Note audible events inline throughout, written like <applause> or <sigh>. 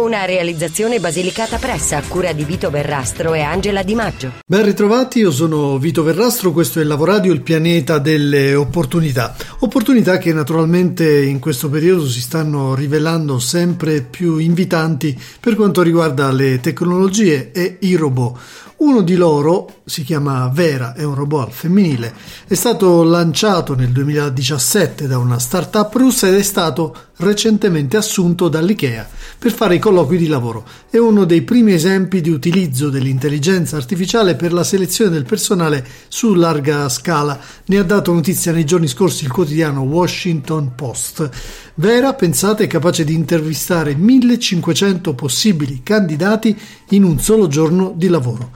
Una realizzazione basilicata pressa a cura di Vito Verrastro e Angela Di Maggio. Ben ritrovati, io sono Vito Verrastro, questo è Lavoradio, il pianeta delle opportunità. Opportunità che naturalmente in questo periodo si stanno rivelando sempre più invitanti per quanto riguarda le tecnologie e i robot. Uno di loro, si chiama Vera, è un robot al femminile, è stato lanciato nel 2017 da una startup russa ed è stato recentemente assunto dall'IKEA per fare i colloqui di lavoro. È uno dei primi esempi di utilizzo dell'intelligenza artificiale per la selezione del personale su larga scala. Ne ha dato notizia nei giorni scorsi il quotidiano Washington Post. Vera, pensate, è capace di intervistare 1500 possibili candidati in un solo giorno di lavoro.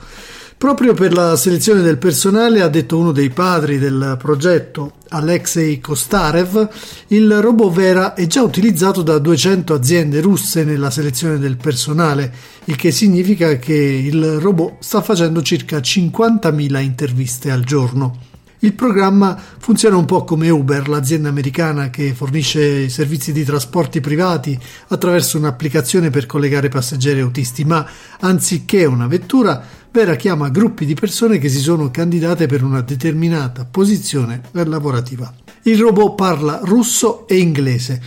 Proprio per la selezione del personale, ha detto uno dei padri del progetto, Alexei Kostarev, il robot Vera è già utilizzato da 200 aziende russe nella selezione del personale, il che significa che il robot sta facendo circa 50.000 interviste al giorno. Il programma funziona un po' come Uber, l'azienda americana che fornisce servizi di trasporti privati attraverso un'applicazione per collegare passeggeri e autisti, ma anziché una vettura Vera chiama gruppi di persone che si sono candidate per una determinata posizione lavorativa. Il robot parla russo e inglese.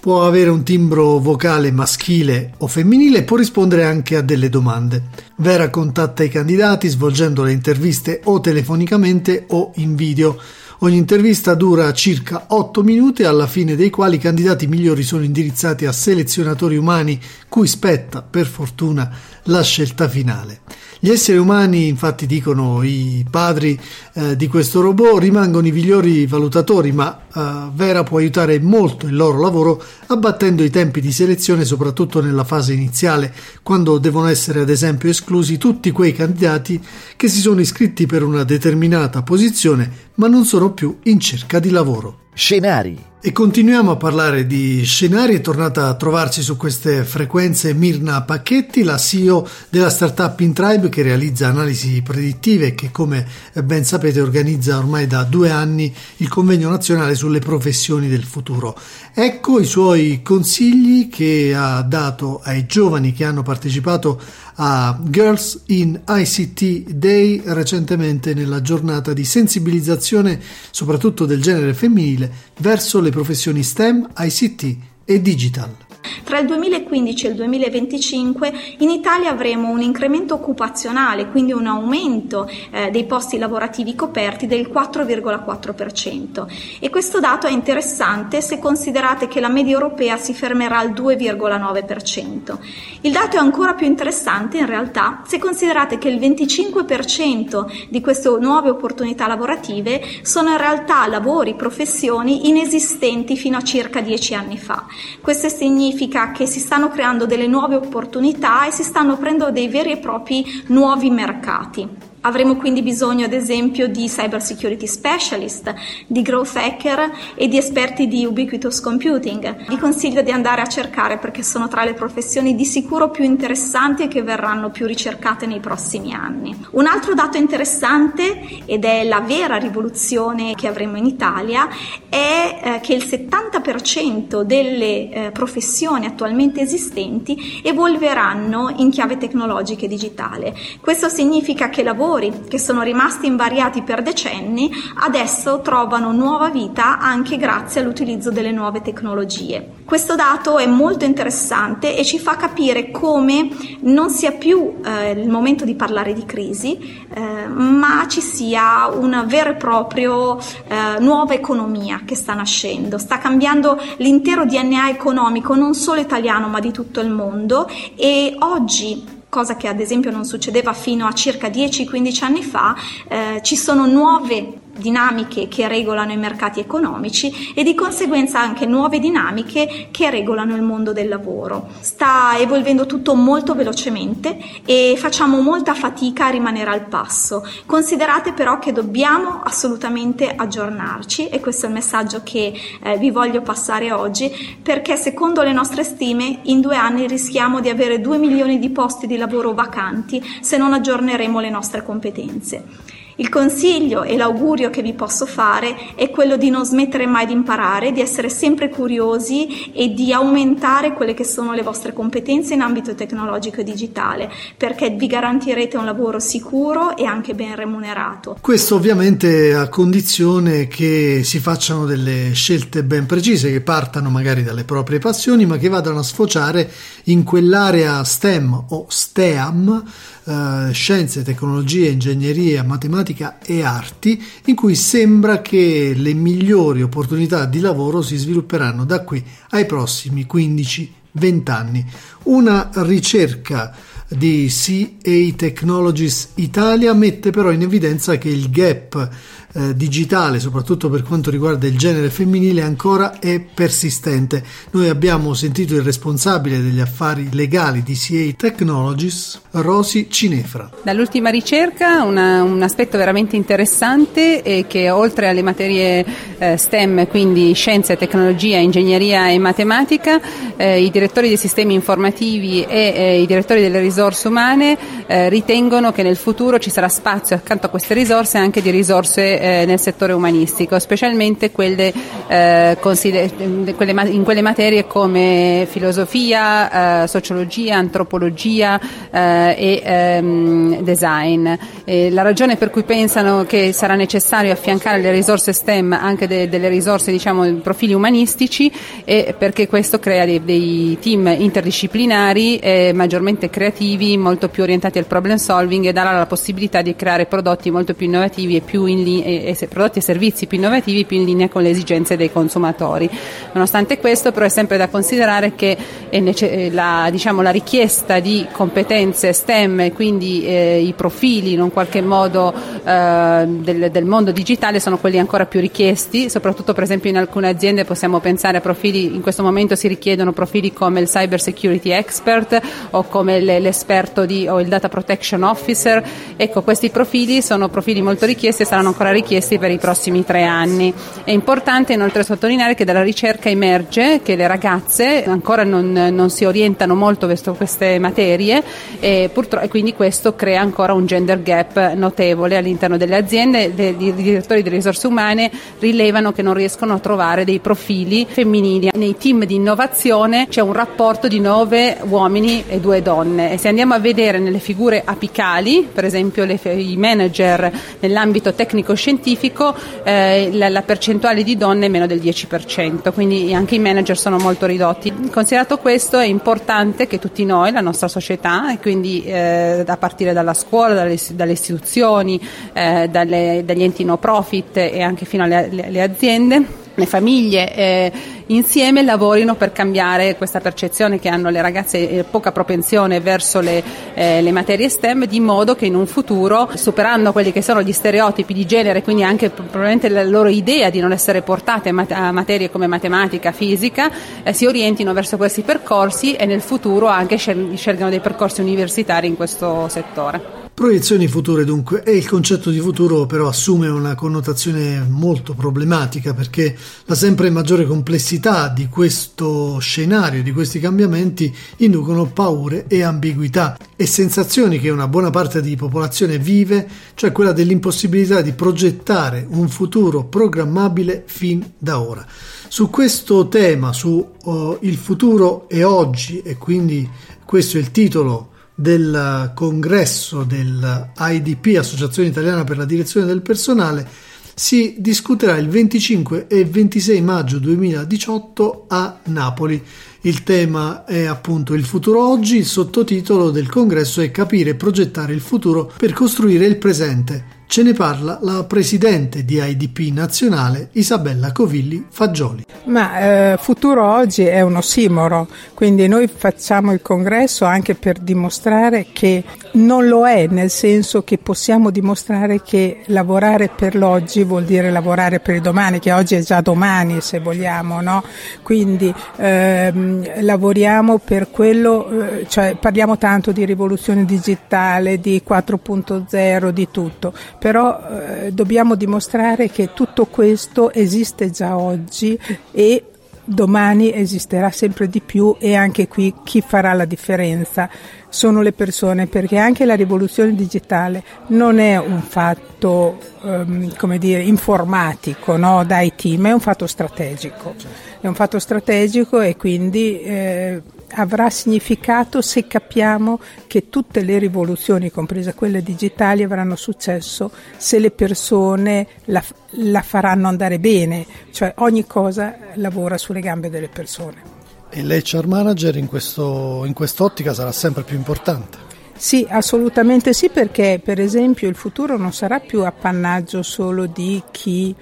Può avere un timbro vocale maschile o femminile e può rispondere anche a delle domande. Vera contatta i candidati svolgendo le interviste o telefonicamente o in video. Ogni intervista dura circa 8 minuti, alla fine dei quali i candidati migliori sono indirizzati a selezionatori umani cui spetta, per fortuna, la scelta finale. Gli esseri umani, infatti, dicono i padri eh, di questo robot, rimangono i migliori valutatori, ma eh, Vera può aiutare molto il loro lavoro abbattendo i tempi di selezione, soprattutto nella fase iniziale, quando devono essere ad esempio esclusi tutti quei candidati che si sono iscritti per una determinata posizione, ma non sono più in cerca di lavoro. Scenari e continuiamo a parlare di scenari, è tornata a trovarci su queste frequenze Mirna Pacchetti, la CEO della startup InTribe che realizza analisi predittive e che come ben sapete organizza ormai da due anni il convegno nazionale sulle professioni del futuro. Ecco i suoi consigli che ha dato ai giovani che hanno partecipato a Girls in ICT Day recentemente nella giornata di sensibilizzazione soprattutto del genere femminile verso le professioni STEM, ICT e digital. Tra il 2015 e il 2025 in Italia avremo un incremento occupazionale, quindi un aumento eh, dei posti lavorativi coperti del 4,4% e questo dato è interessante se considerate che la media europea si fermerà al 2,9%. Il dato è ancora più interessante in realtà se considerate che il 25% di queste nuove opportunità lavorative sono in realtà lavori, professioni inesistenti fino a circa 10 anni fa. Questo significa significa che si stanno creando delle nuove opportunità e si stanno aprendo dei veri e propri nuovi mercati. Avremo quindi bisogno ad esempio di cyber security specialist, di growth hacker e di esperti di ubiquitous computing. Vi consiglio di andare a cercare perché sono tra le professioni di sicuro più interessanti e che verranno più ricercate nei prossimi anni. Un altro dato interessante ed è la vera rivoluzione che avremo in Italia è eh, che il 70% delle eh, professioni attualmente esistenti evolveranno in chiave tecnologica e digitale. Questo significa che lavoro lavori che sono rimasti invariati per decenni adesso trovano nuova vita anche grazie all'utilizzo delle nuove tecnologie. Questo dato è molto interessante e ci fa capire come non sia più eh, il momento di parlare di crisi, eh, ma ci sia una vera e propria eh, nuova economia che sta nascendo, sta cambiando l'intero DNA economico non solo italiano ma di tutto il mondo e oggi cosa che ad esempio non succedeva fino a circa 10-15 anni fa, eh, ci sono nuove dinamiche che regolano i mercati economici e di conseguenza anche nuove dinamiche che regolano il mondo del lavoro. Sta evolvendo tutto molto velocemente e facciamo molta fatica a rimanere al passo. Considerate però che dobbiamo assolutamente aggiornarci e questo è il messaggio che eh, vi voglio passare oggi perché secondo le nostre stime in due anni rischiamo di avere 2 milioni di posti di lavoro vacanti se non aggiorneremo le nostre competenze. Il consiglio e l'augurio che vi posso fare è quello di non smettere mai di imparare, di essere sempre curiosi e di aumentare quelle che sono le vostre competenze in ambito tecnologico e digitale, perché vi garantirete un lavoro sicuro e anche ben remunerato. Questo ovviamente a condizione che si facciano delle scelte ben precise, che partano magari dalle proprie passioni, ma che vadano a sfociare in quell'area STEM o STEAM eh, scienze, tecnologie, ingegneria, matematica e arti, in cui sembra che le migliori opportunità di lavoro si svilupperanno da qui ai prossimi 15-20 anni. Una ricerca di CA Technologies Italia mette però in evidenza che il gap eh, digitale, soprattutto per quanto riguarda il genere femminile, ancora è persistente. Noi abbiamo sentito il responsabile degli affari legali di CA Technologies, Rosi Cinefra. Dall'ultima ricerca una, un aspetto veramente interessante è che oltre alle materie eh, STEM, quindi scienze, tecnologia, ingegneria e matematica, eh, i direttori dei sistemi informativi e eh, i direttori delle risorse umane eh, ritengono che nel futuro ci sarà spazio accanto a queste risorse anche di risorse eh, nel settore umanistico, specialmente quelle, eh, consider- quelle ma- in quelle materie come filosofia, eh, sociologia, antropologia eh, e ehm, design. la ragione per cui pensano che sarà necessario affiancare le risorse STEM anche de- delle risorse, diciamo, profili umanistici è perché questo crea dei, dei team interdisciplinari eh, maggiormente creativi, molto più orientati al problem solving e darà la possibilità di creare prodotti molto più innovativi e più in linea e, e prodotti e servizi più innovativi, più in linea con le esigenze dei consumatori. Nonostante questo, però, è sempre da considerare che nece- la, diciamo, la, richiesta di competenze STEM, quindi eh, i profili in un qualche modo eh, del, del, mondo digitale, sono quelli ancora più richiesti, soprattutto per esempio in alcune aziende possiamo pensare a profili, in questo momento si richiedono profili come il cyber security expert o come l'esperto di, o il data protection officer. Ecco, questi profili sono profili molto richiesti e saranno ancora richiesti richiesti per i prossimi tre anni. È importante inoltre sottolineare che dalla ricerca emerge che le ragazze ancora non, non si orientano molto verso queste materie e, e, quindi questo crea ancora un gender gap notevole all'interno delle aziende. I direttori delle risorse umane rilevano che non riescono a trovare dei profili femminili. Nei team di innovazione c'è un rapporto di nove uomini e due donne e se andiamo a vedere nelle figure apicali, per esempio le, i manager nell'ambito tecnico-scientifico, scientifico eh, la, la, percentuale di donne è meno del 10%, quindi anche i manager sono molto ridotti. Considerato questo è importante che tutti noi, la nostra società, e quindi eh, a partire dalla scuola, dalle, dalle istituzioni, eh, dalle, dagli enti no profit e anche fino alle, alle aziende, le famiglie eh, insieme lavorino per cambiare questa percezione che hanno le ragazze e poca propensione verso le, eh, le, materie STEM di modo che in un futuro superando quelli che sono gli stereotipi di genere quindi anche probabilmente la loro idea di non essere portate a materie come matematica, fisica eh, si orientino verso questi percorsi e nel futuro anche scelgano dei percorsi universitari in questo settore. Proiezioni future dunque e il concetto di futuro però assume una connotazione molto problematica perché la sempre maggiore complessità di questo scenario, di questi cambiamenti inducono paure e ambiguità e sensazioni che una buona parte di popolazione vive, cioè quella dell'impossibilità di progettare un futuro programmabile fin da ora. Su questo tema, su uh, il futuro e oggi e quindi questo è il titolo del congresso dell'IDP, Associazione Italiana per la Direzione del Personale, si discuterà il 25 e 26 maggio 2018 a Napoli. Il tema è appunto il futuro oggi, il sottotitolo del congresso è capire e progettare il futuro per costruire il presente Ce ne parla la presidente di IDP nazionale Isabella Covilli Fagioli. Ma eh, futuro oggi è un ossimoro, quindi noi facciamo il congresso anche per dimostrare che non lo è, nel senso che possiamo dimostrare che lavorare per l'oggi vuol dire lavorare per il domani, che oggi è già domani se vogliamo, no? Quindi ehm, lavoriamo per quello, eh, cioè parliamo tanto di rivoluzione digitale, di 4.0, di tutto, però eh, dobbiamo dimostrare che tutto questo esiste già oggi e domani esisterà sempre di più e anche qui chi farà la differenza sono le persone perché anche la rivoluzione digitale non è un fatto um, come dire, informatico no, da IT ma è un fatto strategico. È un fatto strategico e quindi eh, avrà significato se capiamo che tutte le rivoluzioni, comprese quelle digitali, avranno successo se le persone la, la faranno andare bene, cioè ogni cosa lavora sulle gambe delle persone. E l'HR manager in, questo, in quest'ottica sarà sempre più importante. Sì, assolutamente sì, perché per esempio il futuro non sarà più appannaggio solo di chi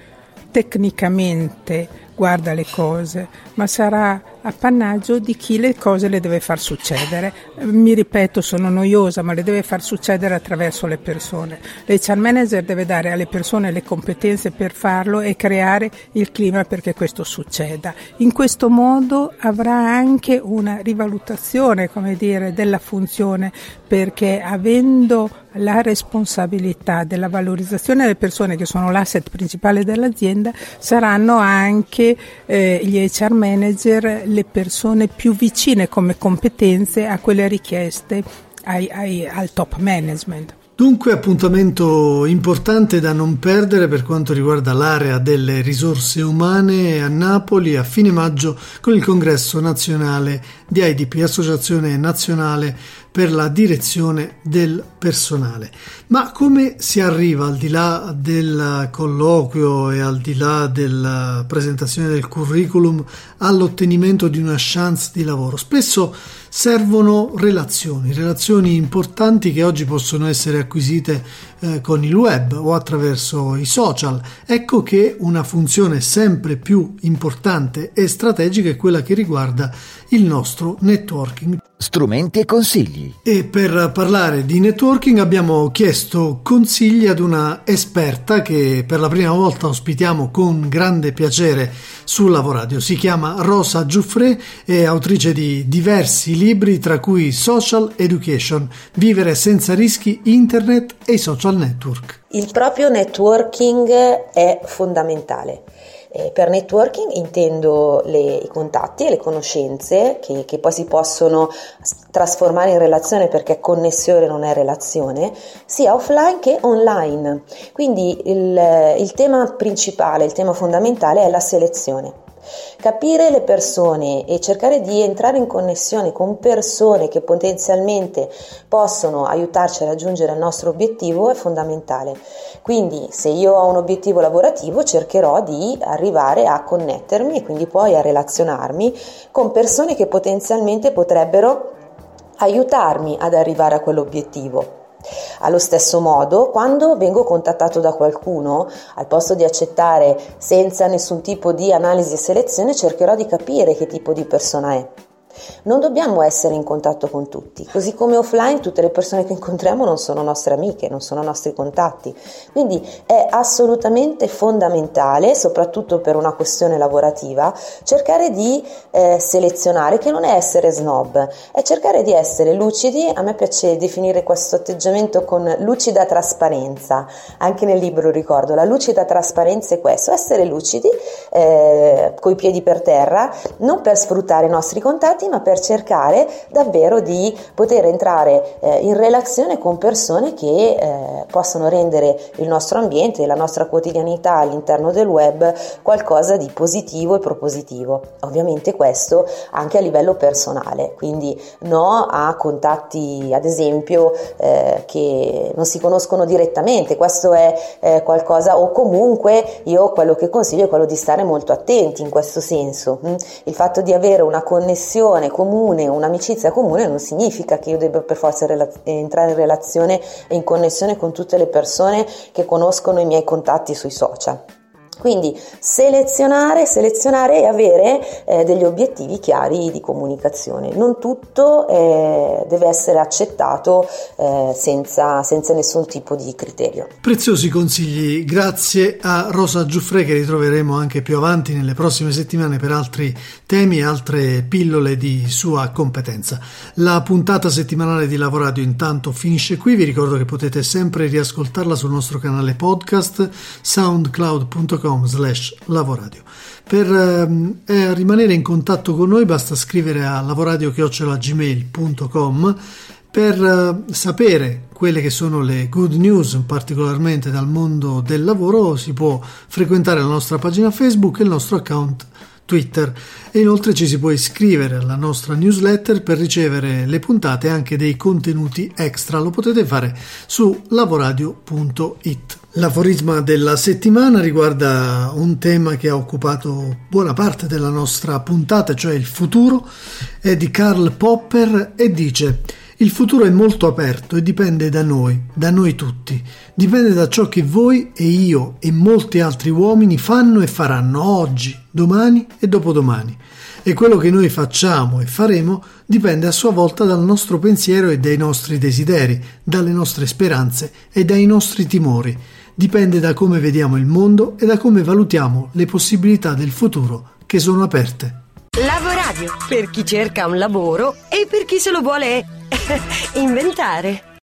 tecnicamente guarda le cose, ma sarà appannaggio di chi le cose le deve far succedere. Mi ripeto, sono noiosa, ma le deve far succedere attraverso le persone. L'HR manager deve dare alle persone le competenze per farlo e creare il clima perché questo succeda. In questo modo avrà anche una rivalutazione, come dire, della funzione perché avendo la responsabilità della valorizzazione delle persone che sono l'asset principale dell'azienda saranno anche eh, gli HR manager le persone più vicine come competenze a quelle richieste ai, ai, al top management. Dunque appuntamento importante da non perdere per quanto riguarda l'area delle risorse umane a Napoli a fine maggio con il congresso nazionale di IDP, Associazione Nazionale per la Direzione del Personale. Ma come si arriva al di là del colloquio e al di là della presentazione del curriculum all'ottenimento di una chance di lavoro? Spesso servono relazioni, relazioni importanti che oggi possono essere acquisite eh, con il web o attraverso i social. Ecco che una funzione sempre più importante e strategica è quella che riguarda il nostro networking. Strumenti e consigli. E per parlare di networking abbiamo chiesto consigli ad una esperta che per la prima volta ospitiamo con grande piacere su Lavoradio. Si chiama Rosa Giuffre, è autrice di diversi libri tra cui Social Education, Vivere senza rischi, Internet e i social network. Il proprio networking è fondamentale. Eh, per networking intendo le, i contatti e le conoscenze che, che, poi si possono trasformare in relazione perché connessione non è relazione, sia offline che online. Quindi il, il tema principale, il tema fondamentale è la selezione. Capire le persone e cercare di entrare in connessione con persone che potenzialmente possono aiutarci a raggiungere il nostro obiettivo è fondamentale. Quindi se io ho un obiettivo lavorativo cercherò di arrivare a connettermi e quindi poi a relazionarmi con persone che potenzialmente potrebbero aiutarmi ad arrivare a quell'obiettivo. Allo stesso modo, quando vengo contattato da qualcuno, al posto di accettare senza nessun tipo di analisi e selezione, cercherò di capire che tipo di persona è. Non dobbiamo essere in contatto con tutti, così come offline tutte le persone che incontriamo non sono nostre amiche, non sono nostri contatti. Quindi è assolutamente fondamentale, soprattutto per una questione lavorativa, cercare di eh, selezionare, che non è essere snob, è cercare di essere lucidi. A me piace definire questo atteggiamento con lucida trasparenza. Anche nel libro ricordo, la lucida trasparenza è questo, essere lucidi, eh, coi piedi per terra, non per sfruttare i nostri contatti, ma per cercare davvero di poter entrare eh, in relazione con persone che eh, possono rendere il nostro ambiente la nostra quotidianità all'interno del web qualcosa di positivo e propositivo. Ovviamente questo anche a livello personale, quindi no a contatti ad esempio eh, che non si conoscono direttamente, questo è eh, qualcosa o comunque io quello che consiglio è quello di stare molto attenti in questo senso. Mm? Il fatto di avere una connessione passione comune, un'amicizia comune non significa che io debba per forza rela- entrare in relazione e in connessione con tutte le persone che conoscono i miei contatti sui social. Quindi selezionare, selezionare e avere eh, degli obiettivi chiari di comunicazione. Non tutto eh, deve essere accettato eh, senza, senza, nessun tipo di criterio. Preziosi consigli, grazie a Rosa Giuffre che ritroveremo anche più avanti nelle prossime settimane per altri temi e altre pillole di sua competenza. La puntata settimanale di Lavoradio intanto finisce qui, vi ricordo che potete sempre riascoltarla sul nostro canale podcast soundcloud.com patreon.com slash lavoradio. Per ehm, eh, rimanere in contatto con noi basta scrivere a lavoradio.gmail.com per eh, sapere quelle che sono le good news, particolarmente dal mondo del lavoro, si può frequentare la nostra pagina Facebook e il nostro account Twitter e inoltre ci si può iscrivere alla nostra newsletter per ricevere le puntate e anche dei contenuti extra. Lo potete fare su lavoradio.it. L'aforisma della settimana riguarda un tema che ha occupato buona parte della nostra puntata, cioè il futuro, è di Karl Popper e dice il futuro è molto aperto e dipende da noi, da noi tutti. Dipende da ciò che voi e io e molti altri uomini fanno e faranno oggi, domani e dopodomani. E quello che noi facciamo e faremo dipende a sua volta dal nostro pensiero e dai nostri desideri, dalle nostre speranze e dai nostri timori. Dipende da come vediamo il mondo e da come valutiamo le possibilità del futuro che sono aperte. Lavoradio per chi cerca un lavoro e per chi se lo vuole <laughs> inventare.